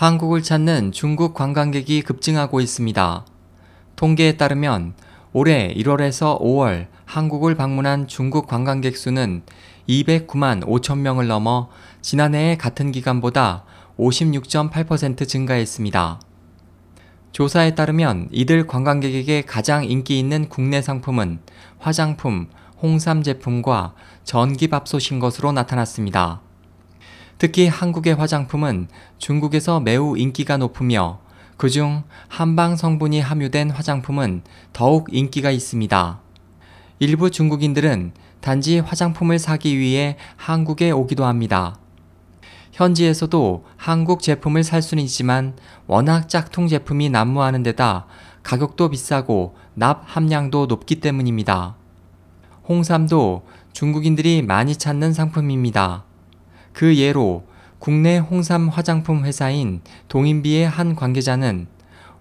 한국을 찾는 중국 관광객이 급증하고 있습니다. 통계에 따르면 올해 1월에서 5월 한국을 방문한 중국 관광객 수는 209만 5천 명을 넘어 지난해의 같은 기간보다 56.8% 증가했습니다. 조사에 따르면 이들 관광객에게 가장 인기 있는 국내 상품은 화장품, 홍삼 제품과 전기밥솥인 것으로 나타났습니다. 특히 한국의 화장품은 중국에서 매우 인기가 높으며 그중 한방 성분이 함유된 화장품은 더욱 인기가 있습니다. 일부 중국인들은 단지 화장품을 사기 위해 한국에 오기도 합니다. 현지에서도 한국 제품을 살 수는 있지만 워낙 짝퉁 제품이 난무하는 데다 가격도 비싸고 납 함량도 높기 때문입니다. 홍삼도 중국인들이 많이 찾는 상품입니다. 그 예로 국내 홍삼 화장품 회사인 동인비의 한 관계자는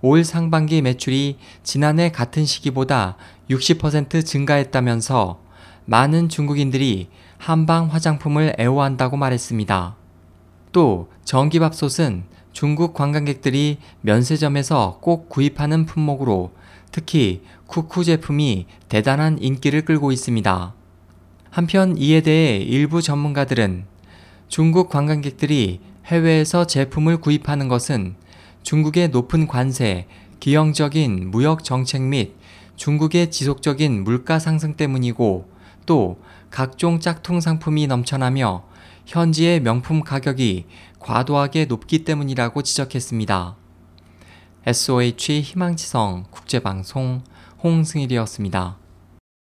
올 상반기 매출이 지난해 같은 시기보다 60% 증가했다면서 많은 중국인들이 한방 화장품을 애호한다고 말했습니다. 또 전기밥솥은 중국 관광객들이 면세점에서 꼭 구입하는 품목으로 특히 쿠쿠 제품이 대단한 인기를 끌고 있습니다. 한편 이에 대해 일부 전문가들은 중국 관광객들이 해외에서 제품을 구입하는 것은 중국의 높은 관세, 기형적인 무역 정책 및 중국의 지속적인 물가 상승 때문이고 또 각종 짝퉁 상품이 넘쳐나며 현지의 명품 가격이 과도하게 높기 때문이라고 지적했습니다. SOH 희망지성 국제방송 홍승일이었습니다.